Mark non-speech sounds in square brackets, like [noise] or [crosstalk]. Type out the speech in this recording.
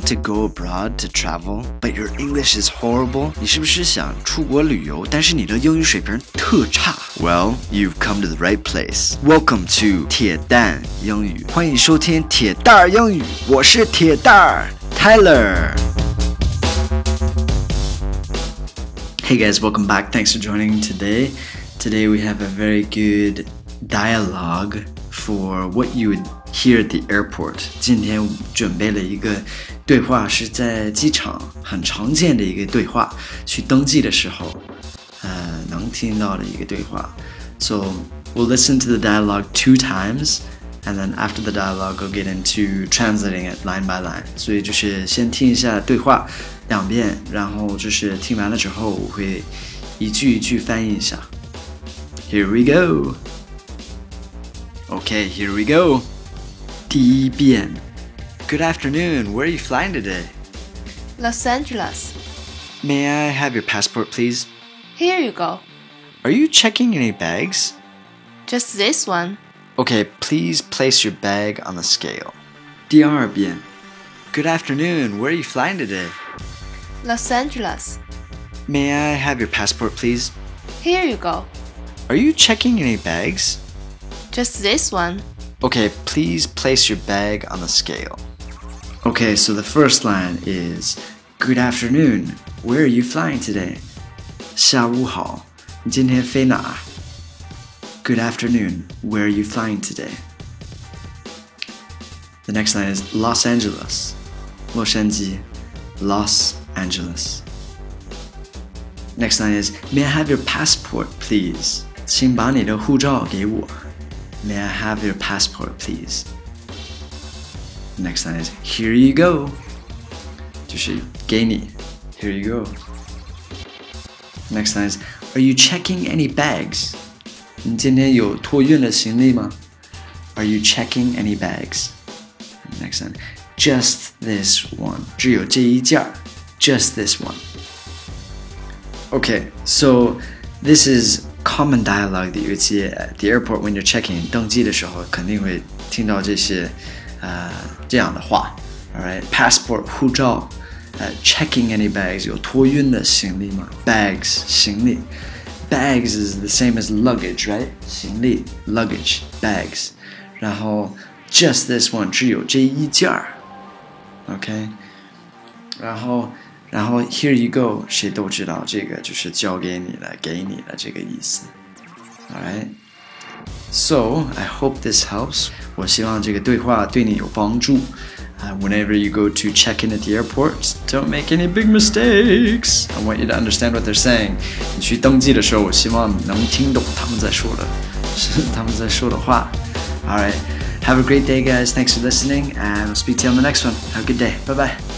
want to go abroad to travel, but your English is horrible? 你是不是想出国旅游，但是你的英语水平特差？Well, you've come to the right place. Welcome to 铁蛋英语，欢迎收听铁蛋儿英语，我是铁蛋儿 Tyler。Hey guys, welcome back. Thanks for joining today. Today we have a very good dialogue for what you would here at the airport，今天准备了一个对话，是在机场很常见的一个对话，去登记的时候，呃，能听到的一个对话。So we'll listen to the dialogue two times, and then after the dialogue, we'll get into translating it line by line. 所以就是先听一下对话两遍，然后就是听完了之后，我会一句一句翻译一下。Here we go. Okay, here we go. DEBN. Good afternoon. Where are you flying today? Los Angeles. May I have your passport, please? Here you go. Are you checking any bags? Just this one. Okay, please place your bag on the scale. D R B N. Good afternoon. Where are you flying today? Los Angeles. May I have your passport, please? Here you go. Are you checking any bags? Just this one. Okay, please place your bag on the scale. Okay, so the first line is Good afternoon. Where are you flying today? 下午好，你今天飞哪？Good afternoon. Where are you flying today? The next line is Los Angeles. 洛杉矶 Los Angeles. Next line is May I have your passport, please? 请把你的护照给我。 May I have your passport, please? Next line is Here you go. 就是给你 Here you go. Next line is Are you checking any bags? 你今天有托运的行李吗？Are you checking any bags? Next one, just this one. 只有这一件儿 Just this one. Okay, so this is common dialogue 的一个接 at the airport when you're checking 登机的时候肯定会听到这些呃这样的话。All right, passport 护照，呃 checking any bags 有托运的行李吗？Bags 行李，bags is the same as luggage, right? 行李 luggage bags，然后 just this one 只有这一件儿，OK，然后。 然后 here you go，谁都知道这个就是交给你了，给你了这个意思。Alright, so I hope this helps. 我希望这个对话对你有帮助。Uh, whenever you go to check in at the airport, don't make any big mistakes. I want you to understand what they're saying. 你去登记的时候，我希望你能听懂他们在说的，是他们在说的话。All [laughs] right, have a great day, guys. Thanks for listening, and I'll speak to you on the next one. Have a good day. Bye bye.